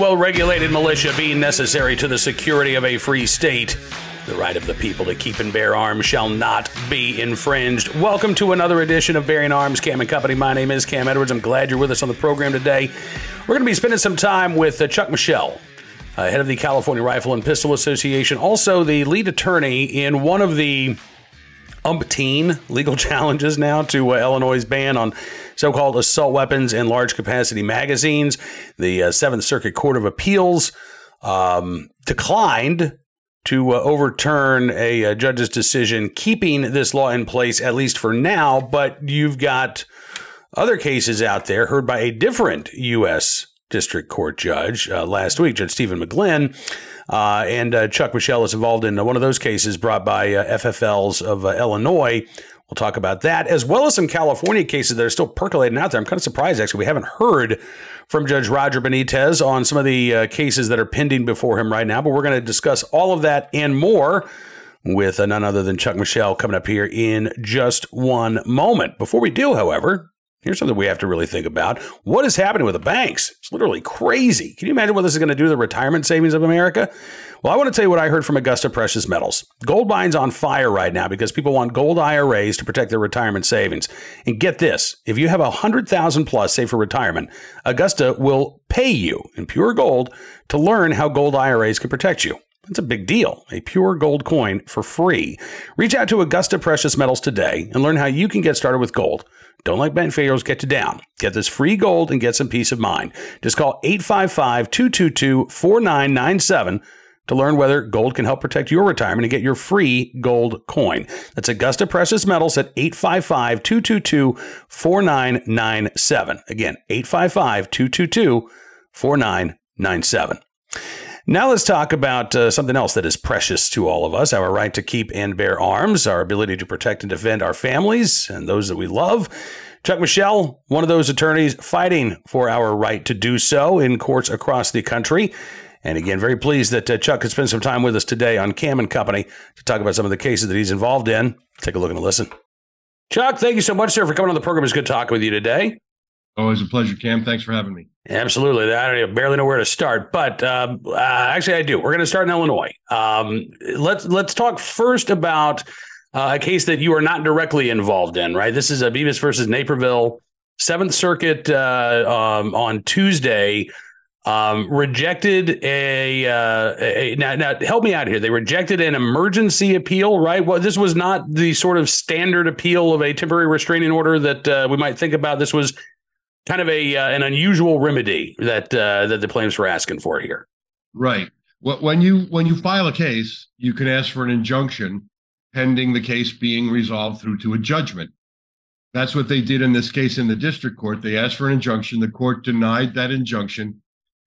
well regulated militia being necessary to the security of a free state. The right of the people to keep and bear arms shall not be infringed. Welcome to another edition of Bearing Arms Cam and Company. My name is Cam Edwards. I'm glad you're with us on the program today. We're going to be spending some time with uh, Chuck Michel, uh, head of the California Rifle and Pistol Association, also the lead attorney in one of the umpteen legal challenges now to uh, Illinois' ban on so called assault weapons and large capacity magazines. The uh, Seventh Circuit Court of Appeals um, declined to uh, overturn a, a, judge's decision keeping this law in place, at least for now. But you've got other cases out there heard by a different U.S. District Court judge uh, last week, Judge Stephen McGlynn. Uh, and uh, Chuck Michel is involved in one of those cases brought by uh, FFLs of uh, Illinois. We'll talk about that, as well as some California cases that are still percolating out there. I'm kind of surprised, actually. We haven't heard from Judge Roger Benitez on some of the uh, cases that are pending before him right now, but we're going to discuss all of that and more with none other than Chuck Michel coming up here in just one moment. Before we do, however, Here's something we have to really think about. What is happening with the banks? It's literally crazy. Can you imagine what this is going to do to the retirement savings of America? Well, I want to tell you what I heard from Augusta Precious Metals. Gold buying's on fire right now because people want gold IRAs to protect their retirement savings. And get this, if you have a 100,000 plus saved for retirement, Augusta will pay you in pure gold to learn how gold IRAs can protect you. It's a big deal. A pure gold coin for free. Reach out to Augusta Precious Metals today and learn how you can get started with gold. Don't let bank failures get you down. Get this free gold and get some peace of mind. Just call 855 222 4997 to learn whether gold can help protect your retirement and get your free gold coin. That's Augusta Precious Metals at 855 222 4997. Again, 855 222 4997. Now let's talk about uh, something else that is precious to all of us our right to keep and bear arms, our ability to protect and defend our families and those that we love. Chuck Michel, one of those attorneys fighting for our right to do so in courts across the country. And again, very pleased that uh, Chuck could spend some time with us today on Cam and Company to talk about some of the cases that he's involved in. Take a look and a listen. Chuck, thank you so much, sir, for coming on the program. It's good talking with you today. Always a pleasure, Cam. Thanks for having me. Absolutely. I don't barely know where to start, but um, uh, actually, I do. We're going to start in Illinois. Um, let's let's talk first about uh, a case that you are not directly involved in. Right. This is a Bevis versus Naperville Seventh Circuit uh, um, on Tuesday. Um, rejected a, uh, a, now, now help me out here. They rejected an emergency appeal, right? Well, this was not the sort of standard appeal of a temporary restraining order that uh, we might think about. This was kind of a uh, an unusual remedy that uh, that the plaintiffs were asking for here. Right. When you when you file a case, you can ask for an injunction pending the case being resolved through to a judgment. That's what they did in this case in the district court. They asked for an injunction. The court denied that injunction.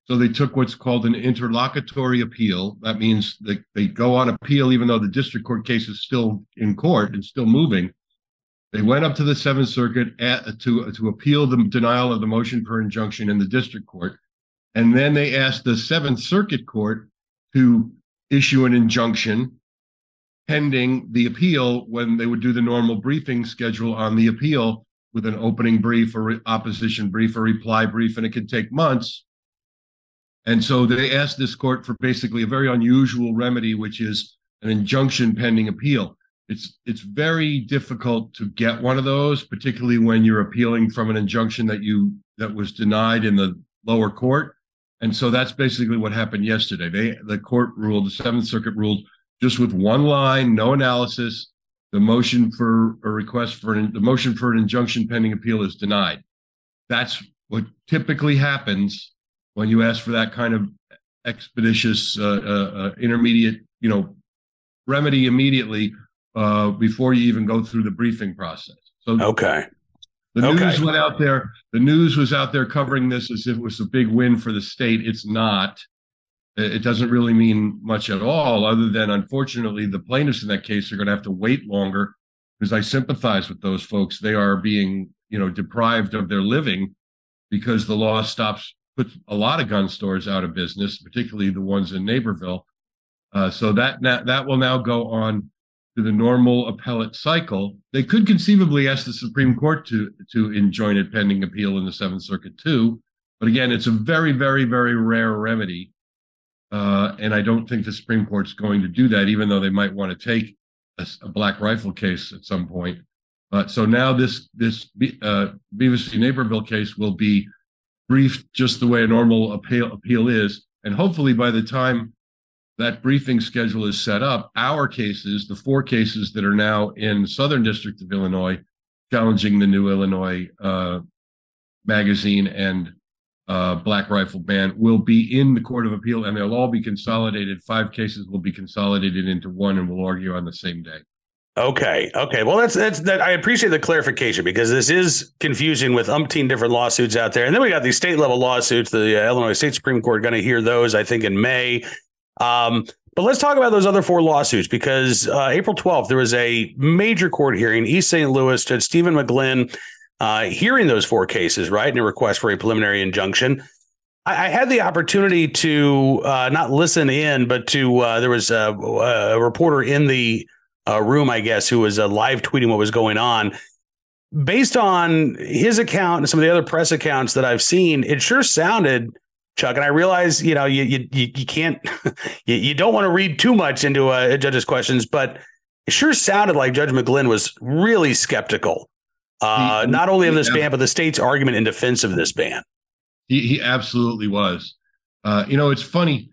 So they took what's called an interlocutory appeal. That means they, they go on appeal even though the district court case is still in court and still moving. They went up to the Seventh Circuit at, to to appeal the denial of the motion for injunction in the district court, and then they asked the Seventh Circuit Court to issue an injunction pending the appeal when they would do the normal briefing schedule on the appeal with an opening brief or opposition brief or reply brief, and it could take months. And so they asked this court for basically a very unusual remedy, which is an injunction pending appeal. It's it's very difficult to get one of those particularly when you're appealing from an injunction that you that was denied in the lower court. And so that's basically what happened yesterday. They the court ruled the seventh circuit ruled just with one line no analysis. The motion for a request for an, the motion for an injunction pending appeal is denied. That's what typically happens when you ask for that kind of expeditious uh, uh, uh, intermediate you know remedy immediately uh, before you even go through the briefing process. So okay. The news okay. went out there. The news was out there covering this as if it was a big win for the state. It's not. It doesn't really mean much at all, other than unfortunately the plaintiffs in that case are going to have to wait longer because I sympathize with those folks. They are being, you know, deprived of their living because the law stops puts a lot of gun stores out of business, particularly the ones in Naperville. Uh, so that, that that will now go on to the normal appellate cycle, they could conceivably ask the Supreme Court to to enjoin it pending appeal in the Seventh Circuit too. But again, it's a very, very, very rare remedy. Uh, and I don't think the Supreme Court's going to do that, even though they might want to take a, a black rifle case at some point. Uh, so now this this uh, Bevis. Naperville case will be briefed just the way a normal appeal appeal is, and hopefully by the time that briefing schedule is set up, our cases, the four cases that are now in Southern District of Illinois, challenging the new Illinois uh, magazine and uh, black rifle ban will be in the Court of Appeal, and they'll all be consolidated. Five cases will be consolidated into one, and we'll argue on the same day. Okay. Okay. Well, that's that's that. I appreciate the clarification because this is confusing with umpteen different lawsuits out there, and then we got these state level lawsuits. The uh, Illinois State Supreme Court going to hear those, I think, in May. Um, but let's talk about those other four lawsuits because uh, April 12th, there was a major court hearing, East St. Louis, Judge Stephen McGlynn uh, hearing those four cases, right? And a request for a preliminary injunction. I, I had the opportunity to uh, not listen in, but to, uh, there was a, a, reporter in the uh, room, I guess, who was uh, live tweeting what was going on. Based on his account and some of the other press accounts that I've seen, it sure sounded Chuck. And I realize, you know, you you you can't, you, you don't want to read too much into a, judge's questions, but it sure sounded like Judge McGlynn was really skeptical, uh, he, not only of this ban, but the state's argument in defense of this ban. He, he absolutely was. Uh, you know, it's funny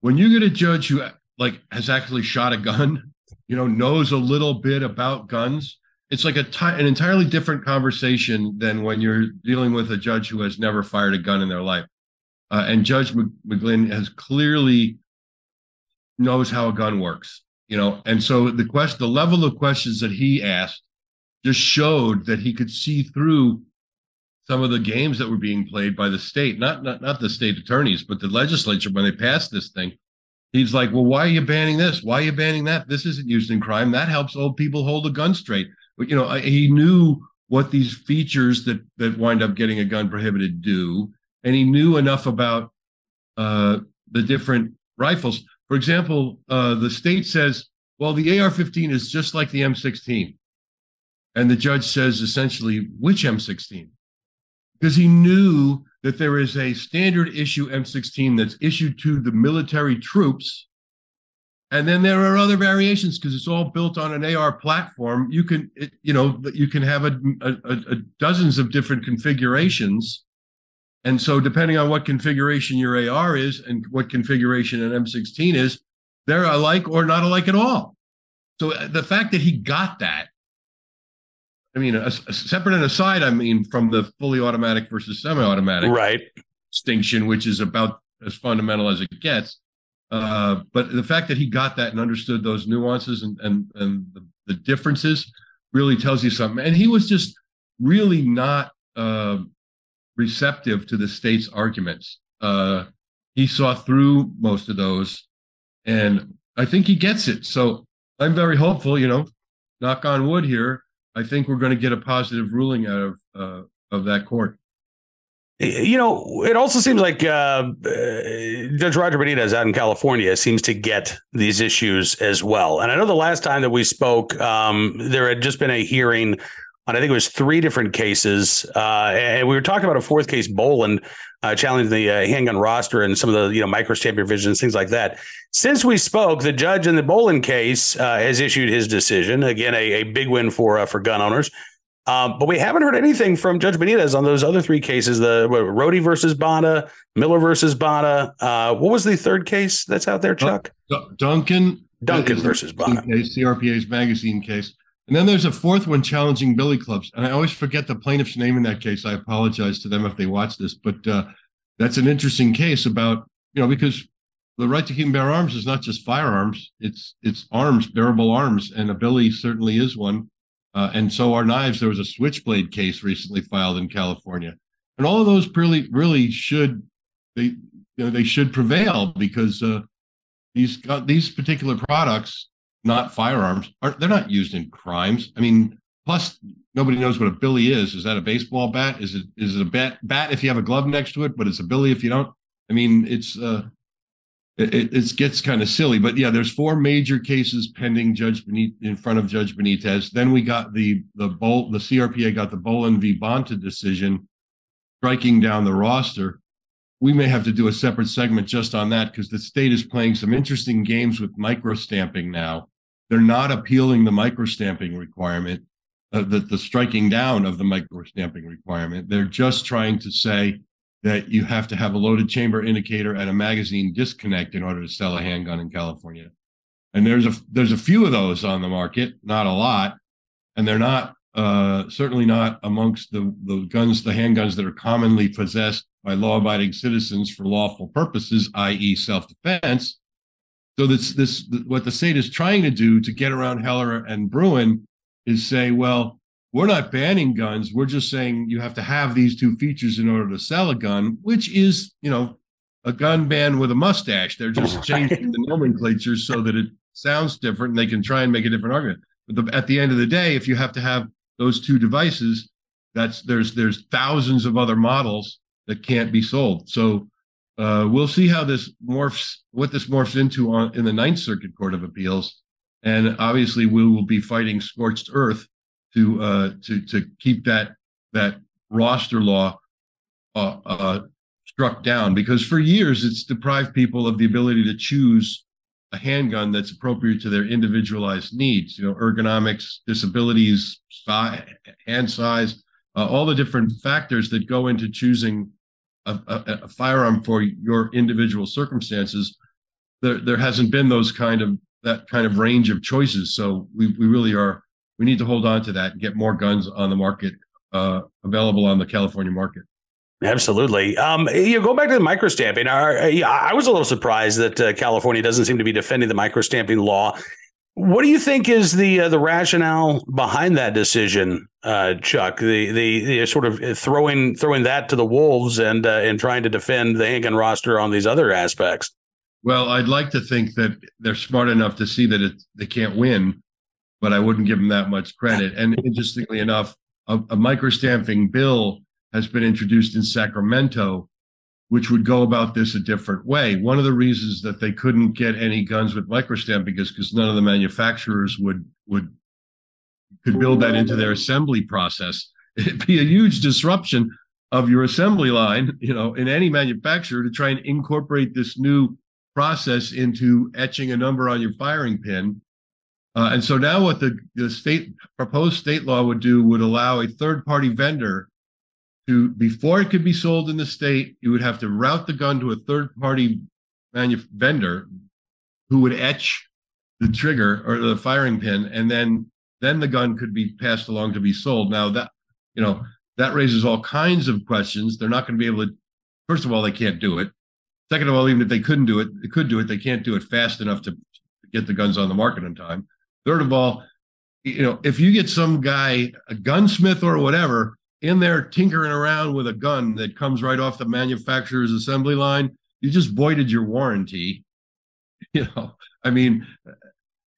when you get a judge who like has actually shot a gun, you know, knows a little bit about guns. It's like a t- an entirely different conversation than when you're dealing with a judge who has never fired a gun in their life. Uh, and Judge McGlynn has clearly knows how a gun works, you know. And so the quest, the level of questions that he asked, just showed that he could see through some of the games that were being played by the state, not not not the state attorneys, but the legislature when they passed this thing. He's like, well, why are you banning this? Why are you banning that? This isn't used in crime. That helps old people hold a gun straight. But you know, he knew what these features that that wind up getting a gun prohibited do and he knew enough about uh, the different rifles. For example, uh, the state says, well, the AR 15 is just like the M16. And the judge says essentially, which M16? Because he knew that there is a standard issue M16 that's issued to the military troops. And then there are other variations because it's all built on an AR platform. You can, it, you know, you can have a, a, a dozens of different configurations and so, depending on what configuration your AR is and what configuration an M16 is, they're alike or not alike at all. So, uh, the fact that he got that, I mean, a, a separate and aside, I mean, from the fully automatic versus semi automatic right. distinction, which is about as fundamental as it gets. Uh, but the fact that he got that and understood those nuances and, and, and the, the differences really tells you something. And he was just really not. Uh, receptive to the state's arguments. Uh, he saw through most of those, and I think he gets it. So I'm very hopeful. You know, knock on wood here. I think we're going to get a positive ruling out of uh, of that court. You know, it also seems like uh, Judge Roger Benitez out in California seems to get these issues as well. And I know the last time that we spoke, um, there had just been a hearing on I think it was three different cases, uh, and we were talking about a fourth case, Boland, uh, challenging the uh, handgun roster and some of the you know microstamp provisions, things like that. Since we spoke, the judge in the Boland case uh, has issued his decision. Again, a, a big win for uh, for gun owners. Um, but we haven't heard anything from Judge Benitez on those other three cases: the what, Rody versus Bonta, Miller versus Bonta. Uh, what was the third case that's out there, Chuck? Duncan. Duncan versus. Case, CRPA's magazine case. And then there's a fourth one challenging billy clubs. And I always forget the plaintiff's name in that case. I apologize to them if they watch this, but uh, that's an interesting case about, you know, because the right to keep and bear arms is not just firearms, it's it's arms, bearable arms. And a billy certainly is one. Uh, and so are knives. There was a switchblade case recently filed in California. And all of those really, really should they you know they should prevail because uh, these these particular products not firearms are they're not used in crimes. I mean, plus nobody knows what a billy is. Is that a baseball bat? Is it is it a bat bat if you have a glove next to it, but it's a billy if you don't? I mean, it's uh it, it gets kind of silly, but yeah, there's four major cases pending Judge Benitez in front of Judge Benitez. Then we got the the Bol the CRPA got the Boland v. Bonta decision, striking down the roster. We may have to do a separate segment just on that because the state is playing some interesting games with micro stamping now. They're not appealing the microstamping requirement, uh, the, the striking down of the microstamping requirement. They're just trying to say that you have to have a loaded chamber indicator and a magazine disconnect in order to sell a handgun in California. And there's a there's a few of those on the market, not a lot, and they're not uh, certainly not amongst the, the guns, the handguns that are commonly possessed by law abiding citizens for lawful purposes, i.e., self defense. So this, this, what the state is trying to do to get around Heller and Bruen is say, well, we're not banning guns. We're just saying you have to have these two features in order to sell a gun, which is, you know, a gun ban with a mustache. They're just changing the nomenclature so that it sounds different and they can try and make a different argument. But the, at the end of the day, if you have to have those two devices, that's there's there's thousands of other models that can't be sold. So uh, we'll see how this morphs, what this morphs into on in the Ninth Circuit Court of Appeals, and obviously we will be fighting scorched earth to uh, to to keep that that roster law uh, uh, struck down. Because for years it's deprived people of the ability to choose a handgun that's appropriate to their individualized needs, you know, ergonomics, disabilities, size, hand size, uh, all the different factors that go into choosing a, a, a, firearm for your individual circumstances. There, there hasn't been those kind of that kind of range of choices. So we, we really are we need to hold on to that and get more guns on the market uh, available on the California market. Absolutely. Um, you know, go back to the microstamping. I, I was a little surprised that uh, California doesn't seem to be defending the microstamping law. What do you think is the uh, the rationale behind that decision, uh, Chuck? The, the, the sort of throwing throwing that to the wolves and uh, and trying to defend the handgun roster on these other aspects. Well, I'd like to think that they're smart enough to see that it, they can't win, but I wouldn't give them that much credit. And interestingly enough, a, a microstamping bill has been introduced in Sacramento, which would go about this a different way. One of the reasons that they couldn't get any guns with microstamping is because none of the manufacturers would would could build that into their assembly process. It'd be a huge disruption of your assembly line, you know, in any manufacturer to try and incorporate this new process into etching a number on your firing pin. Uh, and so now what the, the state proposed state law would do would allow a third party vendor to before it could be sold in the state, you would have to route the gun to a third party manu- vendor who would etch the trigger or the firing pin, and then then the gun could be passed along to be sold. Now that you know that raises all kinds of questions. They're not going to be able to. First of all, they can't do it. Second of all, even if they couldn't do it, they could do it. They can't do it fast enough to get the guns on the market in time. Third of all, you know, if you get some guy, a gunsmith or whatever, in there tinkering around with a gun that comes right off the manufacturer's assembly line, you just voided your warranty. You know, I mean,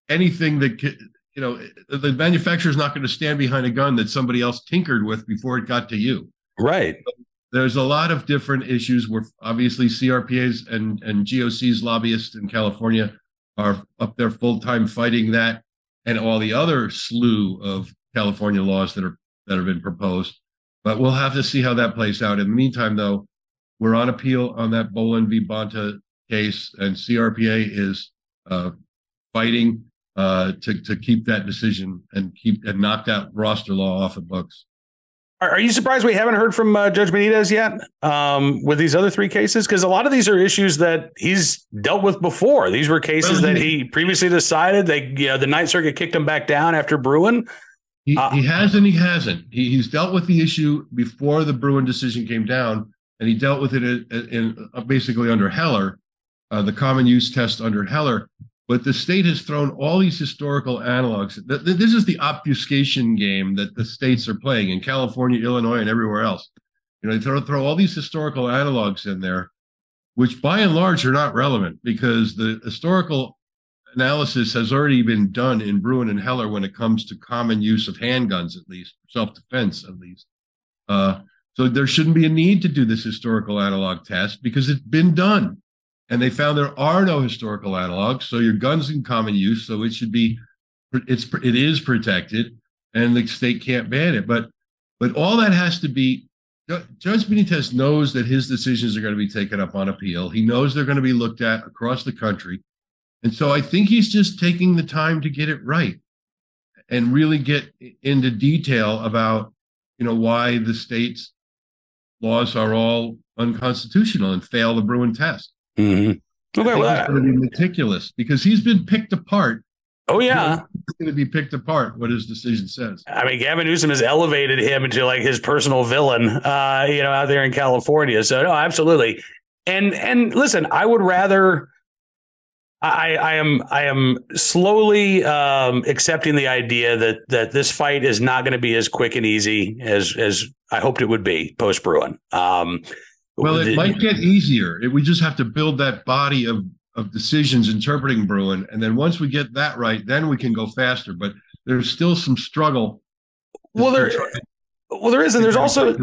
anything that you know, the manufacturer is not going to stand behind a gun that somebody else tinkered with before it got to you. Right. There's a lot of different issues where obviously CRPA's and and GOC's lobbyists in California are up there full time fighting that, and all the other slew of California laws that are that have been proposed. But we'll have to see how that plays out. In the meantime, though, we're on appeal on that Boland v. Bonta case, and CRPA is uh, fighting uh, to to keep that decision and keep and knock that roster law off the books. Are, you surprised we haven't heard from uh, Judge Benitez yet um, with these other three cases? Because a lot of these are issues that he's dealt with before. These were cases well, that he previously decided. They, you know, the Ninth Circuit kicked him back down after Bruen. He, uh, he has and he hasn't. He, he's dealt with the issue before the Bruen decision came down, and he dealt with it in, in uh, basically under Heller, uh, the common use test under Heller. But the state has thrown all these historical analogs. This is the obfuscation game that the states are playing in California, Illinois, and everywhere else. You know, they throw, throw all these historical analogs in there, which by and large are not relevant because the historical analysis has already been done in Bruen and Heller when it comes to common use of handguns, at least self-defense, at least. Uh, so there shouldn't be a need to do this historical analog test because it's been done, and they found there are no historical analogs. So your gun's in common use, so it should be, it's it is protected, and the state can't ban it. But but all that has to be Judge Benitez knows that his decisions are going to be taken up on appeal. He knows they're going to be looked at across the country. And so I think he's just taking the time to get it right and really get into detail about, you know, why the state's laws are all unconstitutional and fail the Bruen test. Mm-hmm. Okay, well, he's going to be meticulous because he's been picked apart Oh yeah, it's going to be picked apart. What his decision says. I mean, Gavin Newsom has elevated him into like his personal villain, uh, you know, out there in California. So no, absolutely. And and listen, I would rather. I, I am I am slowly um, accepting the idea that that this fight is not going to be as quick and easy as as I hoped it would be post Bruen. Um, well, it the, might get easier. It, we just have to build that body of of decisions interpreting Bruen, And then once we get that right, then we can go faster. But there's still some struggle. Well, there, well, there is, and there's also,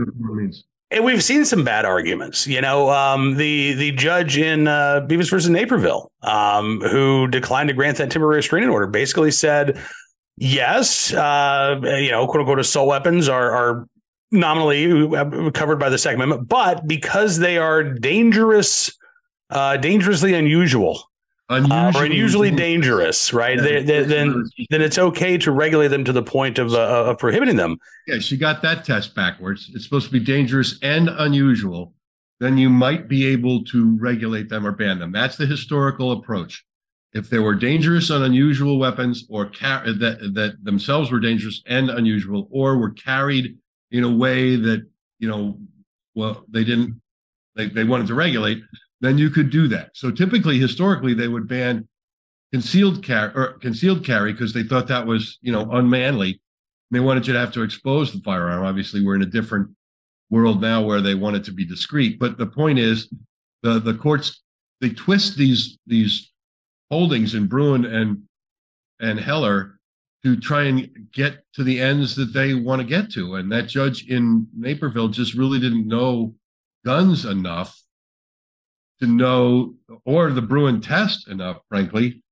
and we've seen some bad arguments. You know, um, the the judge in uh, Bevis versus Naperville, um, who declined to grant that temporary restraining order, basically said, yes, uh, you know, quote unquote, assault weapons are are nominally covered by the Second Amendment, but because they are dangerous uh, dangerously unusual. Uh, or unusually dangerous, right? Yeah, they, they, then, then it's okay to regulate them to the point of, uh, of prohibiting them. Yeah, she got that test backwards. It's supposed to be dangerous and unusual. Then you might be able to regulate them or ban them. That's the historical approach. If there were dangerous and unusual weapons, or car- that that themselves were dangerous and unusual, or were carried in a way that you know, well, they didn't, they, they wanted to regulate, then you could do that. So typically, historically, they would ban concealed carry or concealed carry because they thought that was, you know, unmanly. They wanted you to have to expose the firearm. Obviously, we're in a different world now where they want it to be discreet. But the point is, the the courts they twist these these holdings in Bruen and and Heller to try and get to the ends that they want to get to. And that judge in Naperville just really didn't know guns enough to know, or the Bruen test enough, frankly,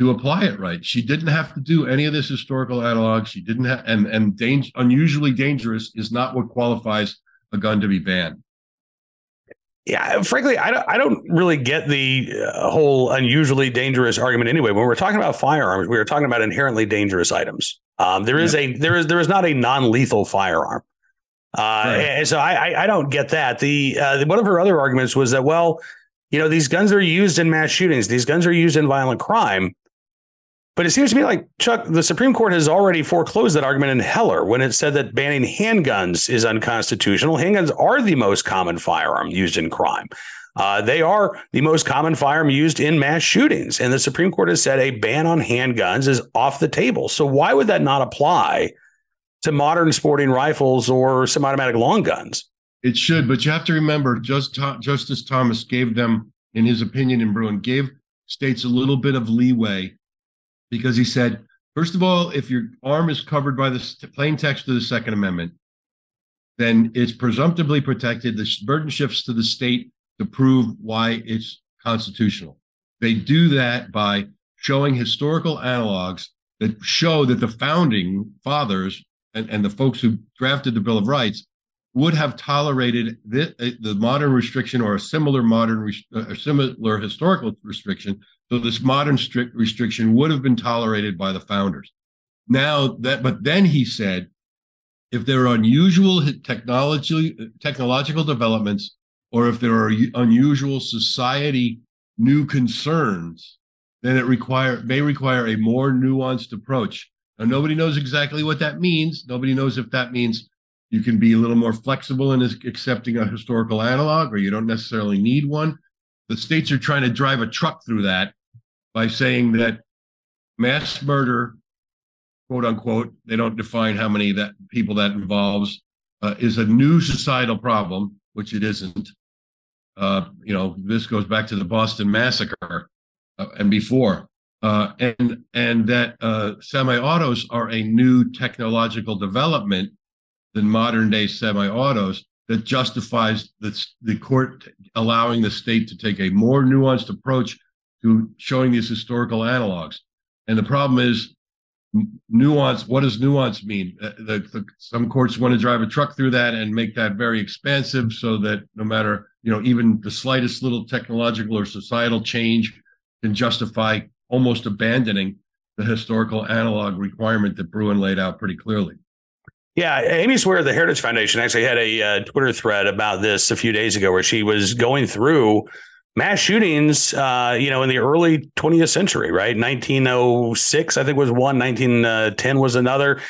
to apply it right. She didn't have to do any of this historical analog. She didn't have, and and dang, unusually dangerous is not what qualifies a gun to be banned. Yeah, frankly, I don't, I don't really get the uh, whole unusually dangerous argument anyway. When we're talking about firearms, we are talking about inherently dangerous items. Um, there is yeah. a there is there is not a non lethal firearm. Uh, right. And so I, I don't get that. The uh, one of her other arguments was that well, you know, these guns are used in mass shootings, these guns are used in violent crime. But it seems to me like, Chuck, the Supreme Court has already foreclosed that argument in Heller when it said that banning handguns is unconstitutional. Handguns are the most common firearm used in crime. Uh, they are the most common firearm used in mass shootings. And the Supreme Court has said a ban on handguns is off the table. So why would that not apply to modern sporting rifles or semi automatic long guns? It should, but you have to remember, just Justice Thomas gave them, in his opinion in Bruen, gave states a little bit of leeway because he said, first of all, if your arm is covered by the plain text of the Second Amendment, then it's presumptively protected. The burden shifts to the state to prove why it's constitutional. They do that by showing historical analogs that show that the founding fathers and, and the folks who drafted the Bill of Rights would have tolerated the, uh, the modern restriction or a similar modern uh, or similar historical restriction. So this modern strict restriction would have been tolerated by the founders. Now that, but then he said, if there are unusual technology, technological developments, or if there are unusual society new concerns, then it require may require a more nuanced approach. Now, nobody knows exactly what that means. Nobody knows if that means you can be a little more flexible in accepting a historical analog, or you don't necessarily need one. The states are trying to drive a truck through that by saying that mass murder, quote unquote, they don't define how many that people that involves, uh, is a new societal problem, which it isn't. Uh, you know, this goes back to the Boston Massacre uh, and before. Uh, and and that uh, semi-autos are a new technological development than modern day semi-autos that justifies the, the court allowing the state to take a more nuanced approach to showing these historical analogs. And the problem is nuance. What does nuance mean? Uh, the, the, some courts want to drive a truck through that and make that very expansive, so that no matter you know even the slightest little technological or societal change can justify almost abandoning the historical analog requirement that Bruen laid out pretty clearly. Yeah, Amy Swearer of the Heritage Foundation actually had a uh, Twitter thread about this a few days ago, where she was going through mass shootings, uh, you know, in the early 20th century, right? 1906, I think was one, 1910 was another.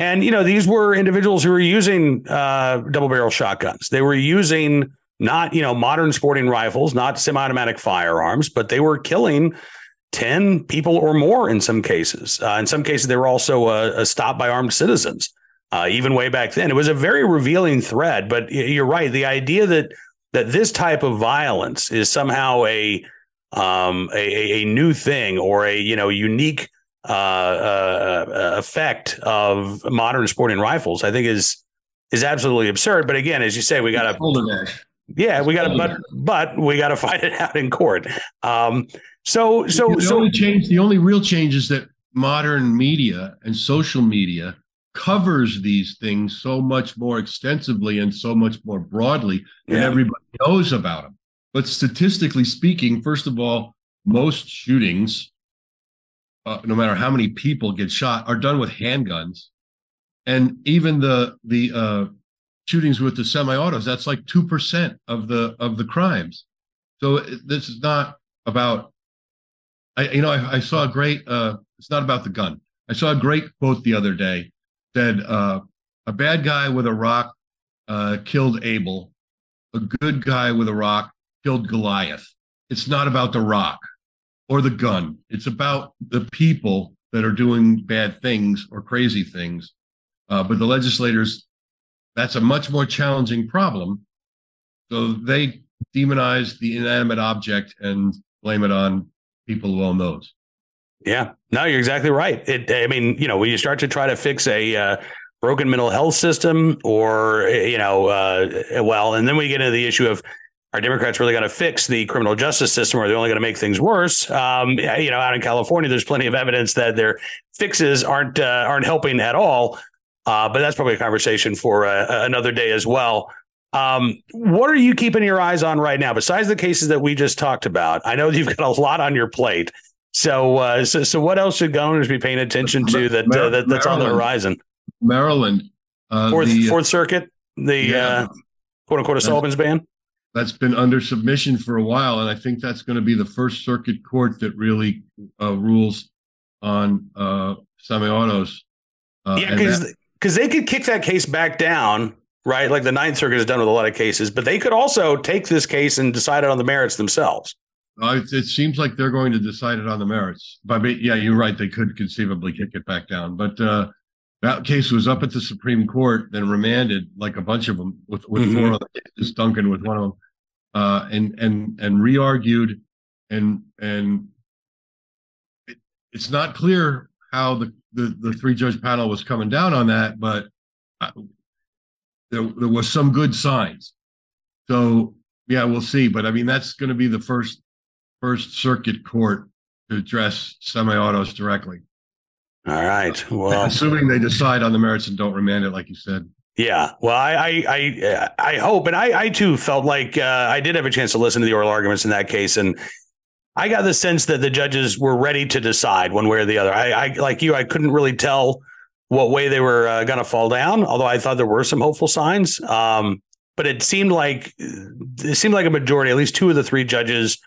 And, you know, these were individuals who were using uh, double barrel shotguns. They were using not, you know, modern sporting rifles, not semi automatic firearms, but they were killing 10 people or more in some cases. Uh, in some cases, they were also a by armed citizens uh, even way back then. It was a very revealing thread, but you're right. The idea that that this type of violence is somehow a um, a, a new thing or a you know unique uh, uh, uh, effect of modern sporting rifles, I think is is absolutely absurd. But again, as you say, we got to yeah, we got to but but we got to fight it out in court. Um, so so the so only change, the only real change is that modern media and social media covers these things so much more extensively and so much more broadly yeah. and everybody knows about them. But statistically speaking, first of all, most shootings, uh, no matter how many people get shot, are done with handguns, and even the the uh, shootings with the semi-autos, that's like two percent of the of the crimes. So this is not about. I you know I, I saw a great. Uh, it's not about the gun. I saw a great quote the other day said uh, a bad guy with a rock uh, killed Abel, a good guy with a rock killed Goliath. It's not about the rock or the gun. It's about the people that are doing bad things or crazy things. Uh, but the legislators, that's a much more challenging problem. So they demonize the inanimate object and blame it on people who own those. Yeah, no, you're exactly right. It, I mean, you know, when you start to try to fix a uh, broken mental health system, or you know, uh, well, and then we get into the issue of are Democrats really going to fix the criminal justice system, or are they only going to make things worse? Um, you know, out in California, there's plenty of evidence that their fixes aren't uh, aren't helping at all. Uh, but that's probably a conversation for uh, another day as well. Um, what are you keeping your eyes on right now, besides the cases that we just talked about? I know you've got a lot on your plate. So, uh, so, so what else should governors be paying attention to that, uh, that that's on the horizon? Maryland, uh, Fourth the, uh, Fourth Circuit, the yeah, uh, quote unquote Sullivan's ban. That's been under submission for a while, and I think that's going to be the first circuit court that really uh, rules on uh, semi-autos. Uh, yeah, because because they could kick that case back down, right? Like the Ninth Circuit has done with a lot of cases, but they could also take this case and decide it on the merits themselves. Uh, it, it, seems like they're going to decide it on the merits. But yeah, you're right. They could conceivably kick it back down. But uh, that case was up at the Supreme Court, then remanded, like a bunch of them, with with mm-hmm. four other cases, Duncan with one of them, uh, and and and re-argued, and and it, it's not clear how the, the the three judge panel was coming down on that, but uh, there there was some good signs. So yeah, we'll see. But I mean, that's going to be the first First Circuit Court to address semi-autos directly. All right. Well, assuming they decide on the merits and don't remand it, like you said. Yeah. Well, I I I, I hope, and I I too felt like uh, I did have a chance to listen to the oral arguments in that case, and I got the sense that the judges were ready to decide one way or the other. I, I like you, I couldn't really tell what way they were uh, going to fall down, although I thought there were some hopeful signs. Um, but it seemed like it seemed like a majority, at least two of the three judges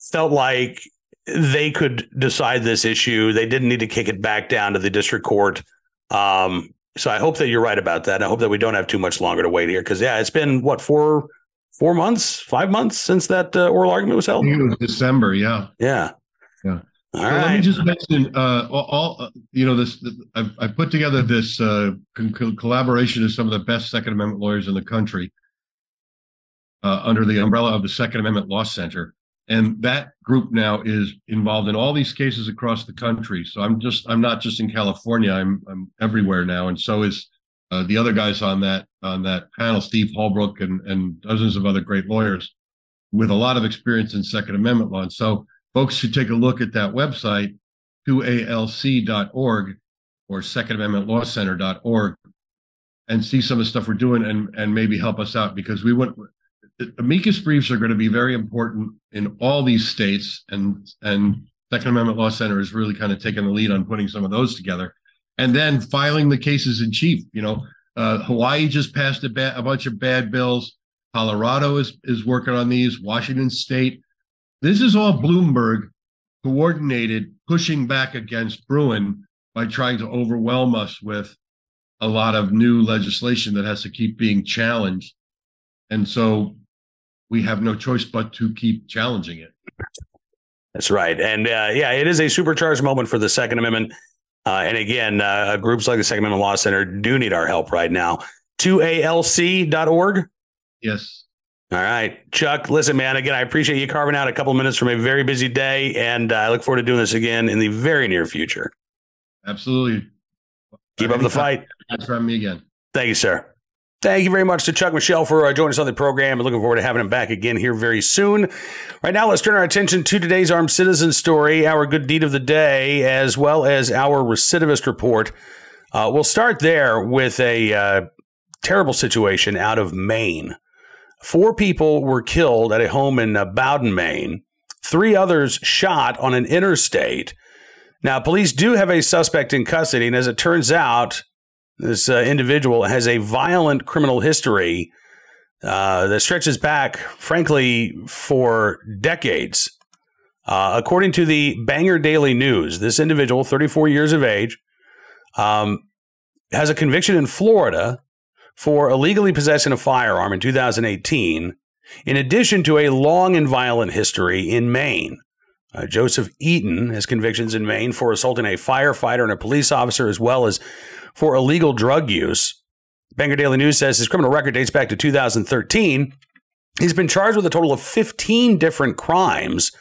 felt like they could decide this issue. They didn't need to kick it back down to the district court. Um, so I hope that you're right about that. I hope that we don't have too much longer to wait here because yeah, it's been what four four months, five months since that uh, oral argument was held. it was December. Yeah. Yeah. Yeah. All right. Let me just mention uh, all, uh, you know this. I've, I put together this uh, con- collaboration of some of the best Second Amendment lawyers in the country uh, under the umbrella of the Second Amendment Law Center and that group now is involved in all these cases across the country. So i'm just i'm not just in california i'm i'm everywhere now. And so is uh, the other guys on that on that panel steve halbrook and and dozens of other great lawyers with a lot of experience in second amendment law. And so folks should take a look at that website 2alc.org or Second Amendment Law Center.org and see some of the stuff we're doing and and maybe help us out because we want amicus briefs are going to be very important in all these states and and Second Amendment Law Center is really kind of taking the lead on putting some of those together and then filing the cases in chief. You know, uh, Hawaii just passed a, ba- a bunch of bad bills. Colorado is is working on these. Washington State. This is all Bloomberg coordinated pushing back against Bruen by trying to overwhelm us with a lot of new legislation that has to keep being challenged. And so we have no choice but to keep challenging it. That's right. And uh, yeah, it is a supercharged moment for the Second Amendment. Uh, and again, uh, groups like the Second Amendment Law Center do need our help right now. 2alc.org. Yes. All right. Chuck, listen, man, again, I appreciate you carving out a couple minutes from a very busy day. And uh, I look forward to doing this again in the very near future. Absolutely. Keep up the fight. Thanks for having me again. Thank you, sir. Thank you very much to Chuck Michel for uh, joining us on the program. I'm looking forward to having him back again here very soon. Right now, let's turn our attention to today's armed citizen story, our good deed of the day, as well as our recidivist report. Uh, we'll start there with a uh, terrible situation out of Maine. Four people were killed at a home in uh, Bowdoin, Maine. Three others shot on an interstate. Now, police do have a suspect in custody, and as it turns out, this uh, individual has a violent criminal history uh, that stretches back, frankly, for decades. Uh, according to the Bangor Daily News, this individual, 34 years of age, um, has a conviction in Florida for illegally possessing a firearm in 2018, in addition to a long and violent history in Maine. Uh, Joseph Eaton has convictions in Maine for assaulting a firefighter and a police officer, as well as for illegal drug use. Bangor Daily News says his criminal record dates back to 2013. He's been charged with a total of 15 different crimes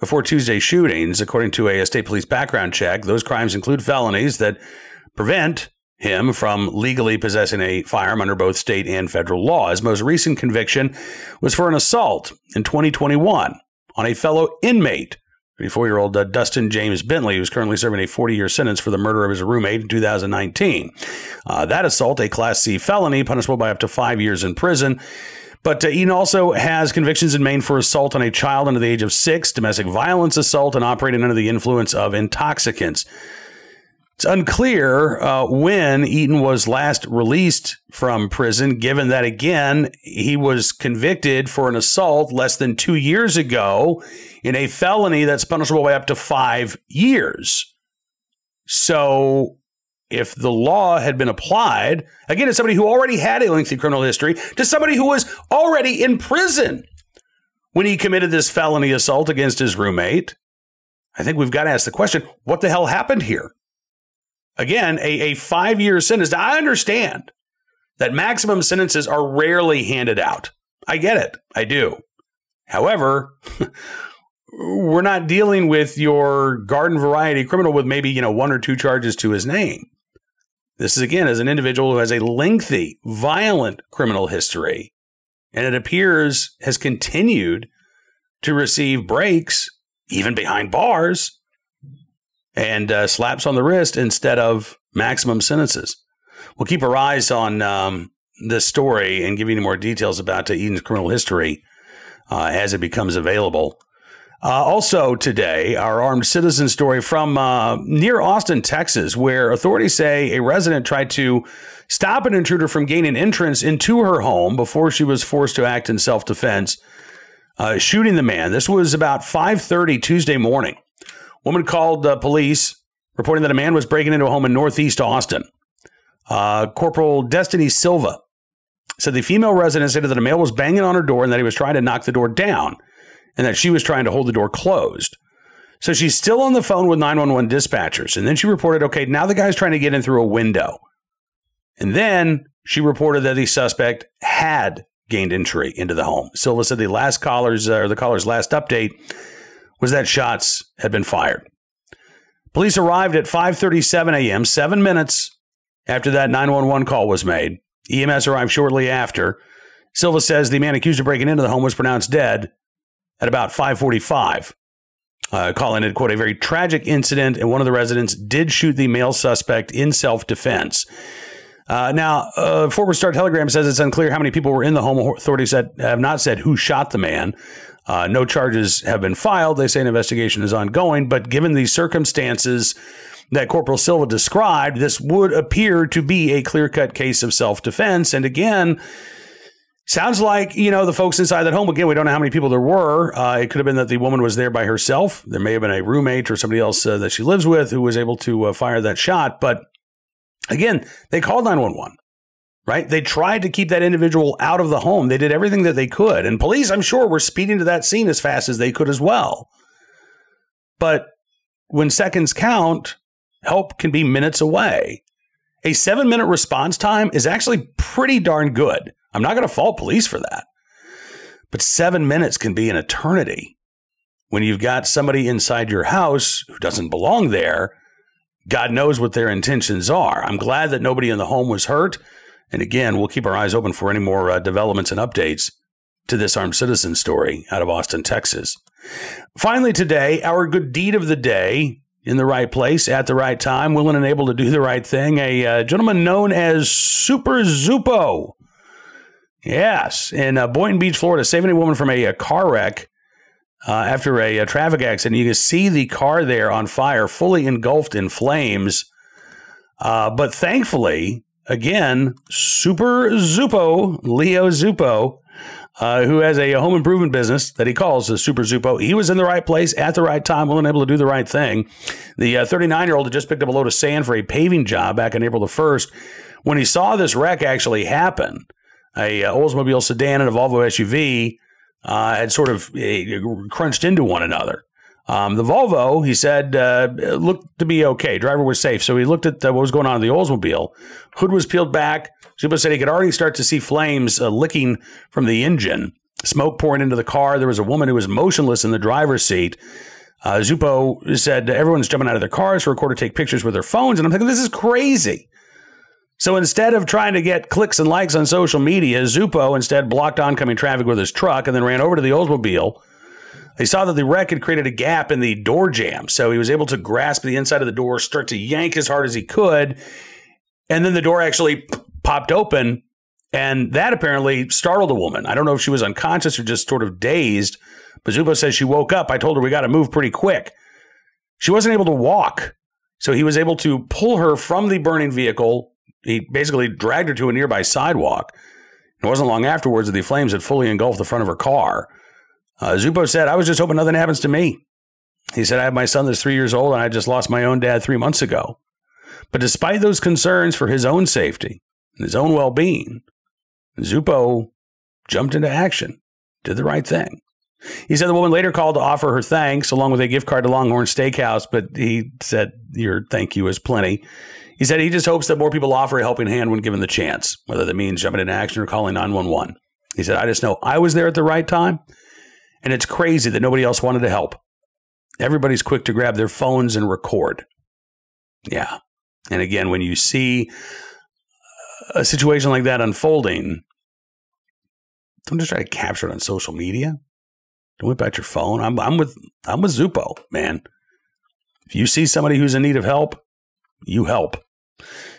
before Tuesday shootings, according to a state police background check. Those crimes include felonies that prevent him from legally possessing a firearm under both state and federal law. His most recent conviction was for an assault in 2021 on a fellow inmate 34 year old uh, Dustin James Bentley, who's currently serving a 40 year sentence for the murder of his roommate in 2019. Uh, that assault, a Class C felony, punishable by up to five years in prison. But uh, Eaton also has convictions in Maine for assault on a child under the age of six, domestic violence assault, and operating under the influence of intoxicants. It's unclear uh, when Eaton was last released from prison, given that, again, he was convicted for an assault less than two years ago in a felony that's punishable by up to five years. So, if the law had been applied, again, to somebody who already had a lengthy criminal history, to somebody who was already in prison when he committed this felony assault against his roommate, I think we've got to ask the question what the hell happened here? Again, a, a five year sentence. Now, I understand that maximum sentences are rarely handed out. I get it. I do. However, we're not dealing with your garden variety criminal with maybe, you know, one or two charges to his name. This is again as an individual who has a lengthy, violent criminal history, and it appears has continued to receive breaks even behind bars and uh, slaps on the wrist instead of maximum sentences. We'll keep our eyes on um, this story and give you more details about uh, Eaton's criminal history uh, as it becomes available. Uh, also today, our armed citizen story from uh, near Austin, Texas, where authorities say a resident tried to stop an intruder from gaining entrance into her home before she was forced to act in self-defense, uh, shooting the man. This was about 5:30 Tuesday morning. Woman called the police reporting that a man was breaking into a home in Northeast Austin. Uh, Corporal Destiny Silva said the female resident said that a male was banging on her door and that he was trying to knock the door down and that she was trying to hold the door closed. So she's still on the phone with 911 dispatchers. And then she reported, okay, now the guy's trying to get in through a window. And then she reported that the suspect had gained entry into the home. Silva said the last caller's uh, or the caller's last update was that shots had been fired. Police arrived at 5:37 a.m., 7 minutes after that 911 call was made. EMS arrived shortly after. Silva says the man accused of breaking into the home was pronounced dead at about 5:45. uh, calling it, quote, a very tragic incident. And one of the residents did shoot the male suspect in self defense. Uh, now, uh, Fort Star Telegram says it's unclear how many people were in the home. Authorities have not said who shot the man. Uh, no charges have been filed. They say an investigation is ongoing. But given the circumstances that Corporal Silva described, this would appear to be a clear cut case of self defense. And again, Sounds like, you know, the folks inside that home, again, we don't know how many people there were. Uh, it could have been that the woman was there by herself. There may have been a roommate or somebody else uh, that she lives with who was able to uh, fire that shot. But again, they called 911, right? They tried to keep that individual out of the home. They did everything that they could. And police, I'm sure, were speeding to that scene as fast as they could as well. But when seconds count, help can be minutes away. A seven minute response time is actually pretty darn good. I'm not going to fault police for that. But seven minutes can be an eternity when you've got somebody inside your house who doesn't belong there. God knows what their intentions are. I'm glad that nobody in the home was hurt. And again, we'll keep our eyes open for any more uh, developments and updates to this armed citizen story out of Austin, Texas. Finally, today, our good deed of the day in the right place at the right time, willing and able to do the right thing. A uh, gentleman known as Super Zupo Yes, in uh, Boynton Beach, Florida, saving a woman from a, a car wreck uh, after a, a, traffic accident. You can see the car there on fire, fully engulfed in flames. Uh, but thankfully, again, Super Zupo, Leo Zupo, uh, who has a, home improvement business that he calls the Super Zupo. He was in the right place at the right time, willing and able to do the right thing. The 39 uh, year old had just picked up a load of sand for a paving job back on April the 1st. When he saw this wreck actually happen, a uh, Oldsmobile sedan and a Volvo SUV uh, had sort of uh, crunched into one another. Um, the Volvo, he said, uh, looked to be okay. Driver was safe. So he looked at the, what was going on in the Oldsmobile. Hood was peeled back. Zupo said he could already start to see flames uh, licking from the engine, smoke pouring into the car. There was a woman who was motionless in the driver's seat. Uh, Zupo said everyone's jumping out of their cars to record or take pictures with their phones. And I'm thinking, this is crazy. So instead of trying to get clicks and likes on social media, Zupo instead blocked oncoming traffic with his truck and then ran over to the Oldsmobile. He saw that the wreck had created a gap in the door jamb, so he was able to grasp the inside of the door, start to yank as hard as he could, and then the door actually popped open, and that apparently startled the woman. I don't know if she was unconscious or just sort of dazed, but Zupo says she woke up. I told her we got to move pretty quick. She wasn't able to walk, so he was able to pull her from the burning vehicle, he basically dragged her to a nearby sidewalk. It wasn't long afterwards that the flames had fully engulfed the front of her car. Uh, Zupo said, I was just hoping nothing happens to me. He said, I have my son that's three years old and I just lost my own dad three months ago. But despite those concerns for his own safety and his own well being, Zupo jumped into action, did the right thing. He said the woman later called to offer her thanks along with a gift card to Longhorn Steakhouse, but he said, Your thank you is plenty. He said he just hopes that more people offer a helping hand when given the chance, whether that means jumping into action or calling 911. He said, I just know I was there at the right time, and it's crazy that nobody else wanted to help. Everybody's quick to grab their phones and record. Yeah. And again, when you see a situation like that unfolding, don't just try to capture it on social media. Don't whip out your phone. I'm, I'm with I'm with Zupo, man. If you see somebody who's in need of help, you help.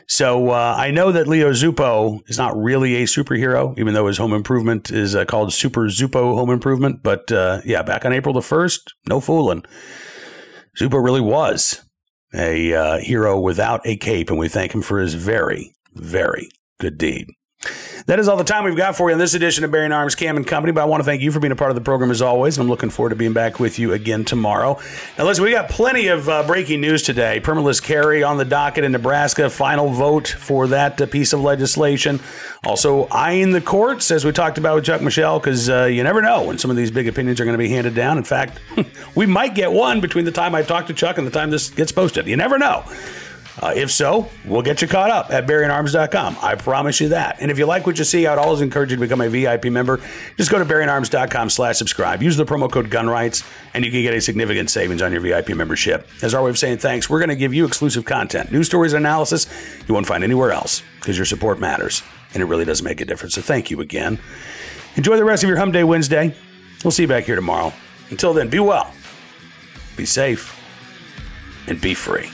So uh, I know that Leo Zupo is not really a superhero, even though his home improvement is uh, called Super Zupo Home Improvement. But uh, yeah, back on April the 1st, no fooling. Zupo really was a uh, hero without a cape, and we thank him for his very, very good deed. That is all the time we've got for you on this edition of Bearing Arms Cam and Company. But I want to thank you for being a part of the program as always. I'm looking forward to being back with you again tomorrow. Now, listen, we got plenty of uh, breaking news today. Permitless carry on the docket in Nebraska. Final vote for that uh, piece of legislation. Also, eyeing the courts, as we talked about with Chuck Michel, because uh, you never know when some of these big opinions are going to be handed down. In fact, we might get one between the time I talk to Chuck and the time this gets posted. You never know. Uh, if so, we'll get you caught up at BearingArms.com. I promise you that. And if you like what you see, I'd always encourage you to become a VIP member. Just go to BearingArms.com slash subscribe. Use the promo code GUNRIGHTS, and you can get a significant savings on your VIP membership. As our way of saying thanks, we're going to give you exclusive content, news stories, analysis you won't find anywhere else because your support matters, and it really does make a difference. So thank you again. Enjoy the rest of your Hump Day Wednesday. We'll see you back here tomorrow. Until then, be well be safe, and be free.